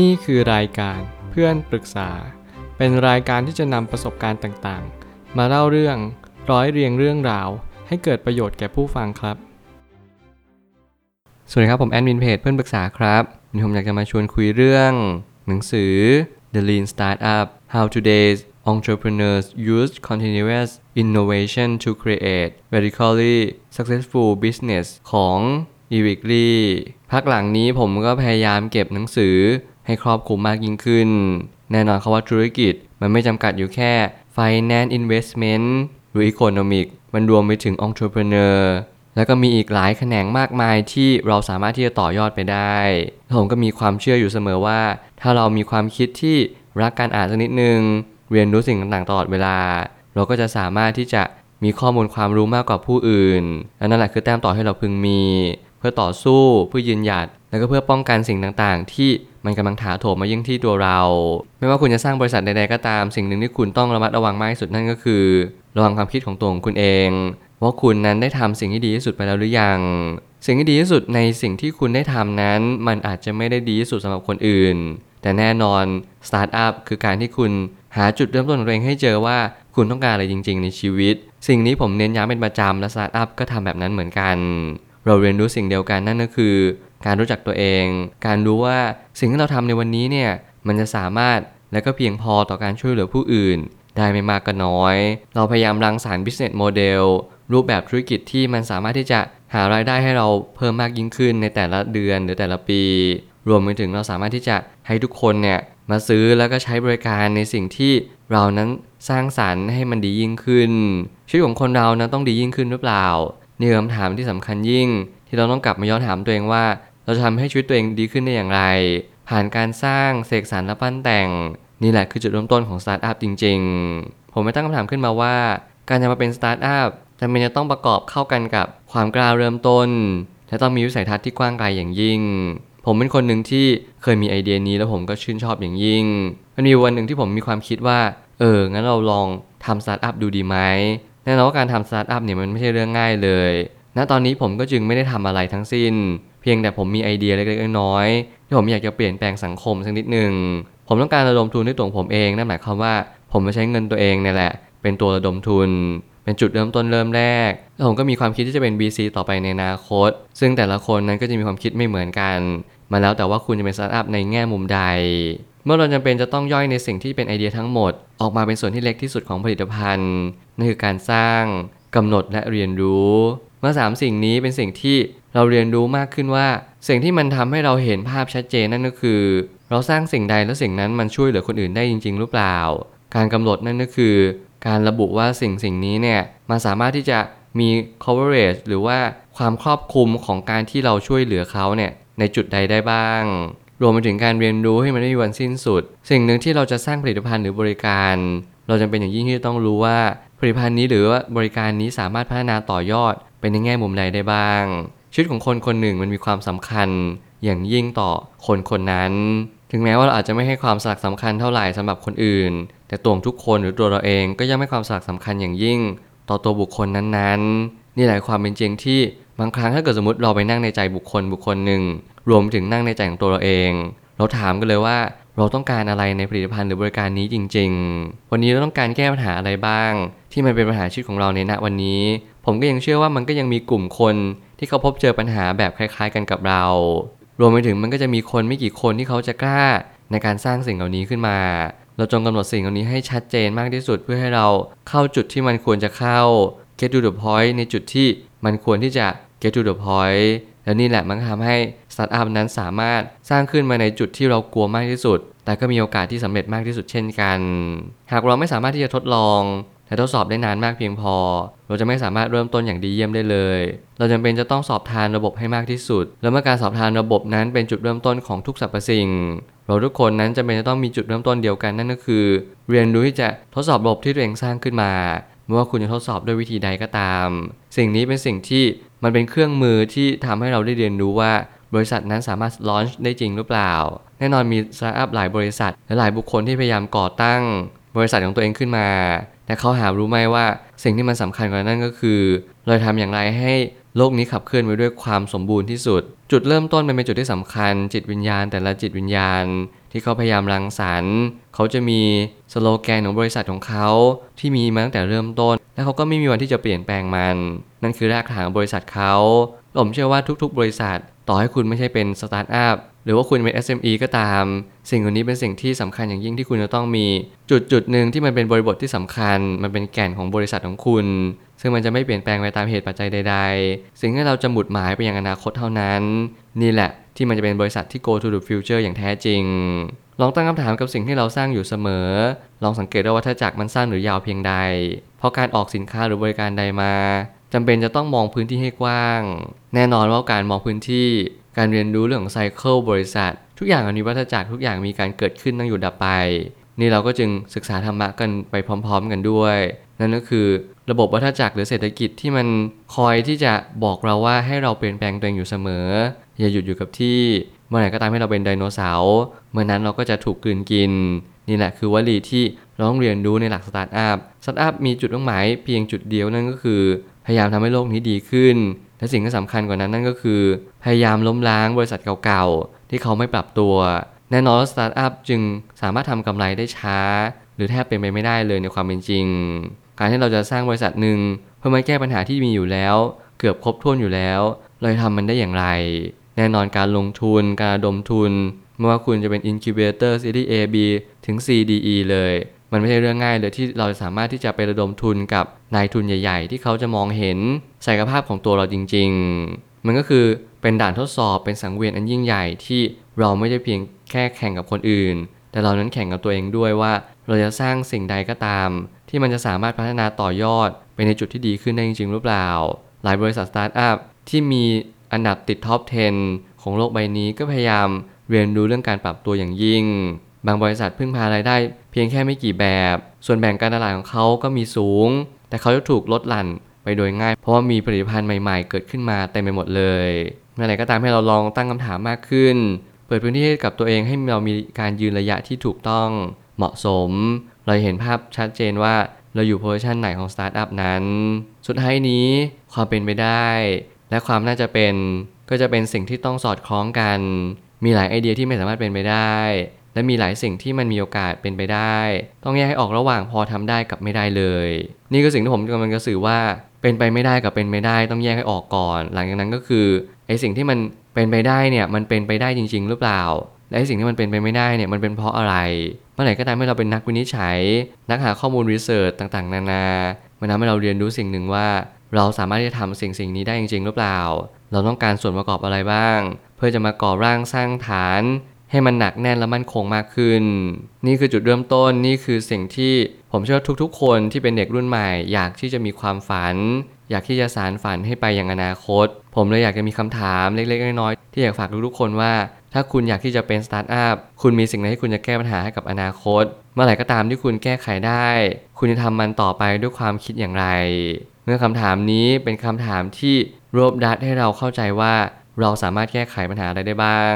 นี่คือรายการเพื่อนปรึกษา เป็นรายการที่จะนำประสบการณ์ต่างๆ มาเล่าเรื่องร้อยเรียงเรื่องราว ให้เกิดประโยชน์แก่ผู้ฟังครับ สวัสดีครับผมแอดมินเพจเพื่อนปรึกษาครับวันนี้ผมอยากจะมาชวนคุยเรื่อง หนังสือ The Lean Startup How Today's Entrepreneurs Use Continuous Innovation to Create Radically Successful Business ของ e r i c Lee พักหลังนี้ผมก็พยายามเก็บหนังสือ ให้ครอบคลุมมากยิ่งขึ้น แน่นอนคาว่าธุรกิจมันไม่จำกัดอยู่แค่ Finance Investment หรือ Economic มันรวมไปถึง Entrepreneur แล้วก็มีอีกหลายแขนงมากมายที่เราสามารถที่จะต่อยอดไปได้ผมก็มีความเชื่ออยู่เสมอว่า ถ้าเรามีความคิดที่รักการอ่านสักนิดนึง เรียนรู้สิ่งต่างๆตลอดเวลา เราก็จะสามารถที่จะมีข้อมูลความรู้มากกว่าผู้อื่นและนั่นแหละคือแต้มต่อให้เราพึงมี พื่อต่อสู้เพื่อยืนหยัด แล้วก็เพื่อป้องกันสิ่งต่างๆ ที่มันกำลังถาโถมมายิ่งที่ตัวเรา ไม่ว่าคุณจะสร้างบริษัทใดๆก็ตาม สิ่งหนึ่งที่คุณต้องระมัดระวังมากที่สุดนั่นก็คือ ระวังความคิดของตัวของคุณเอง ว่าคุณนั้นได้ทำสิ่งที่ดีที่สุดไปแล้วหรือยัง สิ่งที่ดีที่สุดในสิ่งที่คุณได้ทำนั้น มันอาจจะไม่ได้ดีที่สุดสำหรับคนอื่น แต่แน่นอนสตาร์ทอัพคือการที่คุณหาจุดเริ่มต้นของตัวเองให้เจอว่าคุณต้องการอะไรจริง ๆ ในชีวิต สิ่งนี้ผมเน้นย้ำเป็นประจำและสตาร์ทอัพก็ทำแบบนั้นเหมือนกัน เราเรียนรู้สิ่งเดียวกันนั่นก็คือ การรู้จักตัวเอง การรู้ว่าสิ่งที่เราทำในวันนี้เนี่ยมันจะสามารถและก็เพียงพอต่อการช่วยเหลือผู้อื่น ได้ไม่มากก็น้อย เราพยายามรังสรรค์ business model รูปแบบธุรกิจที่มันสามารถที่จะหารายได้ให้เราเพิ่มมากยิ่งขึ้นในแต่ละเดือนหรือแต่ละปี รวมไปถึงเราสามารถที่จะให้ทุกคนเนี่ยมาซื้อแล้วก็ใช้บริการในสิ่งที่เรานั้นสร้างสรรค์ให้มันดียิ่งขึ้นชีวิตของคนเรานั้นต้องดียิ่งขึ้นหรือเปล่า นี่คือคำถามที่สำคัญยิ่ง ที่เราต้องกลับมาย้อนถามตัวเองว่า เราจะทำให้ชีวิตตัวเองดีขึ้นได้อย่างไร ผ่านการสร้างเสกสรรและปั้นแต่ง นี่แหละคือจุดเริ่มต้นของสตาร์ทอัพจริง ๆ ผมไม่ตั้งคำถามขึ้นมาว่า การจะมาเป็นสตาร์ทอัพจำเป็นจะต้องประกอบเข้ากันกับความกล้าเริ่มต้น และต้องมีวิสัยทัศน์ที่กว้างไกลอย่างยิ่ง ผมเป็นคนหนึ่งที่เคยมีไอเดียนี้แล้วผมก็ชื่นชอบอย่างยิ่ง มันมีวันหนึ่งที่ผมมีความคิดว่า เออ งั้นเราลองทำสตาร์ทอัพดูดีไหม แน่นอนว่าการทำสตาร์ทอัพเนี่ยมันไม่ใช่เรื่องง่ายเลย ณ ตอนนี้ผมก็จึงไม่ได้ทำอะไรทั้งสิ้น เพียงแต่ผมมีไอเดียเล็กๆน้อยๆที่ผมอยากจะเปลี่ยนแปลงสังคมสักนิดหนึ่ง ผมต้องการระดมทุนด้วยตัวผมเอง นั่นหมายความว่าผมมาใช้เงินตัวเองเนี่ยแหละ เป็นตัวระดมทุน เป็นจุดเริ่มต้นเริ่มแรก แล้วผมก็มีความคิดที่จะเป็น BC ต่อไปในอนาคต ซึ่งแต่ละคนนั้นก็จะมีความคิดไม่เหมือนกัน มาแล้วแต่ว่าคุณจะเป็นสตาร์ทอัพในแง่มุมใด เมื่อเราจำเป็นจะต้องย่อยในสิ่งที่เป็นไอเดียทั้งหมด ออกมาเป็นส่วนที่เล็กที่สุดของผลิตภัณฑ์นั่นคือการสร้างกำหนดและเรียนรู้เมื่อสามสิ่งนี้เป็นสิ่งที่เราเรียนรู้มากขึ้นว่า สิ่งที่มันทำให้เราเห็นภาพชัดเจนนั่นก็คือ เราสร้างสิ่งใดแล้วสิ่งนั้นมันช่วยเหลือคนอื่นได้จริง ๆ หรือเปล่า การกำหนดนั่นก็คือ การระบุว่าสิ่งสิ่งนี้เนี่ยมันสามารถที่จะมี coverage หรือว่าความครอบคลุมของการที่เราช่วยเหลือเขาเนี่ยในจุดใดได้บ้าง รวมไปถึงการเรียนรู้ให้มันไม่มีวันสิ้นสุด สิ่งหนึ่งที่เราจะสร้างผลิตภัณฑ์หรือบริการ เราจำเป็นอย่างยิ่งที่ต้องรู้ว่าผลิตภัณฑ์นี้หรือว่าบริการนี้สามารถพัฒนาต่อยอดไปในแง่มุมใดได้บ้าง ชีวิตของคนคนหนึ่งมันมีความสำคัญ อย่างยิ่งต่อคนคนนั้น ถึงแม้ว่าเราอาจจะไม่ให้ความสลักสำคัญเท่าไหร่สำหรับคนอื่น แต่ตัวทุกคนหรือตัวเราเองก็ย่อมให้ความสลักสำคัญอย่างยิ่ง ต่อตัวบุคคลนั้นๆ นี่แหละความเป็นจริงที่บางครั้งถ้าเกิดสมมติเราไปนั่งในใจบุคคลบุคคลหนึ่ง รวมถึงนั่งในใจของตัวเราเอง เราถามกันเลยว่าเราต้องการอะไรในผลิตภัณฑ์หรือบริการนี้จริง ๆ วันนี้เราต้องการแก้ปัญหาอะไรบ้าง ที่มันเป็นปัญหาชีวิตของเราในณวันนี้ ผมก็ยังเชื่อว่ามันก็ยังมีกลุ่มคนที่เขาพบเจอปัญหาแบบคล้าย ๆ กันกับเรา รวมไปถึงมันก็จะมีคนไม่กี่คนที่เขาจะกล้าในการสร้างสิ่งเหล่านี้ขึ้นมา เราจงกำหนดสิ่งเหล่านี้ให้ชัดเจนมากที่สุดเพื่อให้เราเข้าจุดที่มันควรจะเข้า get to the point ในจุดที่มันควรที่จะ get to the point แล้วนี่แหละมันทำให้สตาร์ทอัพนั้นสามารถสร้างขึ้นมาในจุดที่เรากลัวมากที่สุด แต่ก็มีโอกาสที่สำเร็จมากที่สุดเช่นกัน หากเราไม่สามารถที่จะทดลองและทดสอบได้นานมากเพียงพอ เราจะไม่สามารถเริ่มต้นอย่างดีเยี่ยมได้เลย เราจำเป็นจะต้องสอบทานระบบให้มากที่สุด แล้วเมื่อการสอบทานระบบนั้นเป็นจุดเริ่มต้นของทุกสรรพสิ่ง เราทุกคนนั้นจำเป็นจะต้องมีจุดเริ่มต้นเดียวกันนั่นก็คือ เรียนรู้ที่จะทดสอบระบบที่ตัวเองสร้างขึ้นมา ไม่ว่าคุณจะทดสอบด้วยวิธีใดก็ตาม สิ่งนี้เป็นสิ่งที่มันเป็นเครื่องมือที่ทำให้เราได้เรียนรู้ว่าบริษัทนั้นสามารถลอนช์ได้จริงหรือเปล่า แน่นอนมีสตาร์ทอัพหลายบริษัทและหลายบุคคลที่พยายามก่อตั้ง บริษัทของตัวเองขึ้นมา แต่เขาหารู้ไหมว่าสิ่งที่มันสำคัญกว่านั้นก็คือ เราทำอย่างไรให้ โลกนี้ขับเคลื่อนไปด้วยความสมบูรณ์ที่สุด จุดเริ่มต้นมันเป็นจุดที่สำคัญ จิตวิญญาณแต่ละจิตวิญญาณ ที่เขาพยายามรังสรรค์เขาจะมีสโลแกนของบริษัทของเขาที่มีมาตั้งแต่เริ่มต้น และเขาก็ไม่มีวันที่จะเปลี่ยนแปลงมัน นั่นคือรากฐานของบริษัทเขาผมเชื่อว่าทุกๆ บริษัท ต่อให้คุณไม่ใช่เป็นสตาร์ทอัพ หรือว่าคุณเป็น SME ก็ตาม สิ่งเหล่านี้เป็นสิ่งที่สำคัญอย่างยิ่งที่คุณจะต้องมีจุดจุดหนึ่งที่มันเป็นบริบทที่สำคัญ มันเป็นแก่นของบริษัทของคุณ ซึ่งมันจะไม่เปลี่ยนแปลงไปตามเหตุปัจจัยใด ๆ สิ่งที่เราจะหมุดหมายไปยังอนาคตเท่านั้น นี่แหละที่มันจะเป็นบริษัทที่ go to the future อย่างแท้จริง ลองตั้งคำถามกับสิ่งที่เราสร้างอยู่เสมอ ลองสังเกตว่าวัฏจักรมันสั้นหรือยาวเพียงใด เพราะการออกสินค้าหรือบริการใดมาจำเป็นจะต้องมองพื้นที่ให้กว้าง แน่นอนว่าการมองพื้นที่ การเรียนรู้เรื่องของไซเคิลบริษัท ทุกอย่างอันนี้วัฏจักรทุกอย่างมีการเกิดขึ้นตั้งอยู่ดับไป นี่เราก็จึงศึกษาธรรมะกันไปพร้อม ๆ กันด้วย นั่นก็คือระบบวัฏจักรหรือเศรษฐกิจที่มันคอยที่จะบอกเราว่าให้เราเปลี่ยนแปลงตัวเองอยู่เสมอ อย่าหยุดอยู่กับที่เมื่อไหร่ก็ตามให้เราเป็นไดโนเสาร์เมื่อนั้นเราก็จะถูกกลืนกิน นี่แหละคือวลีที่เราต้องเรียนรู้ในหลักสตาร์ทอัพสตาร์ทอัพมีจุดมุ่งหมายเพียงจุดเดียวนั่นก็คือพยายามทำให้โลกนี้ดีขึ้น และสิ่งที่สำคัญกว่านั้นนั่นก็คือ พยายามล้มล้างบริษัทเก่าๆ ที่เขาไม่ปรับตัว แน่นอนสตาร์ทอัพจึงสามารถทำกำไรได้ช้า หรือแทบเป็นไปไม่ได้เลยในความเป็นจริง การที่เราจะสร้างบริษัทหนึ่งเพื่อมาแก้ปัญหาที่มีอยู่แล้ว เกือบครบถ้วนอยู่แล้ว เราจะทำมันได้อย่างไร แน่นอนการลงทุนการระดมทุนไม่ว่าคุณจะเป็น Incubator Series A B ถึง C D E เลย มันไม่ใช่เรื่องง่ายเลยที่เราจะสามารถที่จะไประดมทุนกับ นายทุนใหญ่ ๆ ที่เขาจะมองเห็นศักยภาพของตัวเราจริง ๆ มันก็คือเป็นด่านทดสอบเป็นสังเวียนอันยิ่งใหญ่ที่เราไม่ได้เพียงแค่แข่งกับคนอื่น แต่เรานั้นแข่งกับตัวเองด้วยว่า เราจะสร้างสิ่งใดก็ตาม ที่มันจะสามารถพัฒนาต่อยอด ไปในจุดที่ดีขึ้นได้จริง ๆ หรือเปล่า หลายบริษัทสตาร์ทอัพที่มีอันดับติดท็อป 10 ของโลกใบนี้ก็พยายามเรียนรู้เรื่องการปรับตัวอย่างยิ่ง บางบริษัทพึ่งพารายได้ เพียงแค่ไม่กี่แบบ ส่วนแบ่งการตลาดของเขาก็มีสูง แต่เขาจะถูกลดหลั่นไปโดยง่าย เพราะว่ามีผลิตภัณฑ์ใหม่ๆ เกิดขึ้นมาเต็มไปหมดเลยเมื่อไหร่ก็ตามให้เราลองตั้งคำถามมากขึ้น เปิดพื้นที่ให้กับตัวเองให้เรามีการยืนระยะที่ถูกต้องเหมาะสม เราเห็นภาพชัดเจนว่าเราอยู่ position ไหนของสตาร์ทอัพนั้น สุดท้ายนี้ความเป็นไปได้ และความน่าจะเป็นก็จะเป็นสิ่งที่ต้องสอดคล้องกัน มีหลายไอเดียที่ไม่สามารถเป็นไปได้ และมีหลายสิ่งที่มันมีโอกาสเป็นไปได้ ต้องแยกให้ออกระหว่างพอทำได้กับไม่ได้เลย นี่คือสิ่งที่ผมกำลังจะสื่อว่าเป็นไปไม่ได้กับเป็นไม่ได้ต้องแยกให้ออกก่อน หลังจากนั้นก็คือไอ้สิ่งที่มันเป็นไปได้เนี่ยมันเป็นไปได้จริง ๆ หรือเปล่าและไอ้สิ่งที่มันเป็นไปไม่ได้เนี่ยมันเป็นเพราะอะไร เมื่อไหร่ก็ตามให้เราเป็นนักวินิจฉัย นักหาข้อมูลรีเสิร์ชต่างๆ นานามันทำให้เราเรียนรู้สิ่งหนึ่งว่า เราสามารถที่จะทำสิ่งสิ่งนี้ได้จริง ๆ หรือเปล่า เราต้องการส่วนประกอบอะไรบ้าง เพื่อจะมาก่อร่างสร้างฐาน ให้มันหนักแน่นและมั่นคงมากขึ้น นี่คือจุดเริ่มต้นนี่คือสิ่งที่ผมเชื่อทุกๆ คนที่เป็นเด็กรุ่นใหม่ อยากที่จะมีความฝัน อยากที่จะสารฝันให้ไปอย่างอนาคต ผมเลยอยากจะมีคำถามเล็กๆน้อยๆที่อยากฝากทุกๆคนว่า ถ้าคุณอยากที่จะเป็นสตาร์ทอัพคุณมีสิ่งไหนที่คุณจะแก้ปัญหาให้กับอนาคต เมื่อไหร่ก็ตามที่คุณแก้ไขได้ คุณจะทำมันต่อไปด้วยความคิดอย่างไร เมื่อคำถามนี้เป็นคำถามที่รวบรัดให้เราเข้าใจว่า เราสามารถแก้ไขปัญหาอะไรได้บ้าง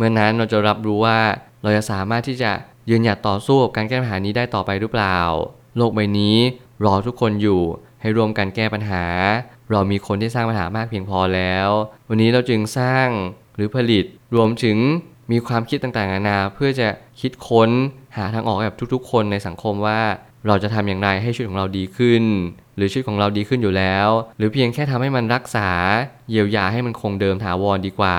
มื่อนั้นเราจะรับรู้ว่าเราจะสามารถที่จะยืนหยัดต่อสู้กับการแก้ปัญหานี้ได้ต่อไปหรือเปล่า โลกใบนี้รอทุกคนอยู่ให้รวมกันแก้ปัญหา เรามีคนที่สร้างปัญหามากเพียงพอแล้ว วันนี้เราจึงสร้างหรือผลิตรวมถึงมีความคิดต่างๆนานาเพื่อจะคิดค้นหาทางออกให้กับทุกๆ คนในสังคมว่าเราจะทำอย่างไรให้ชีวิตของเราดีขึ้น หรือชีวิตของเราดีขึ้นอยู่แล้ว หรือเพียงแค่ทำให้มันรักษา เยียวยาให้มันคงเดิมถาวรดีกว่า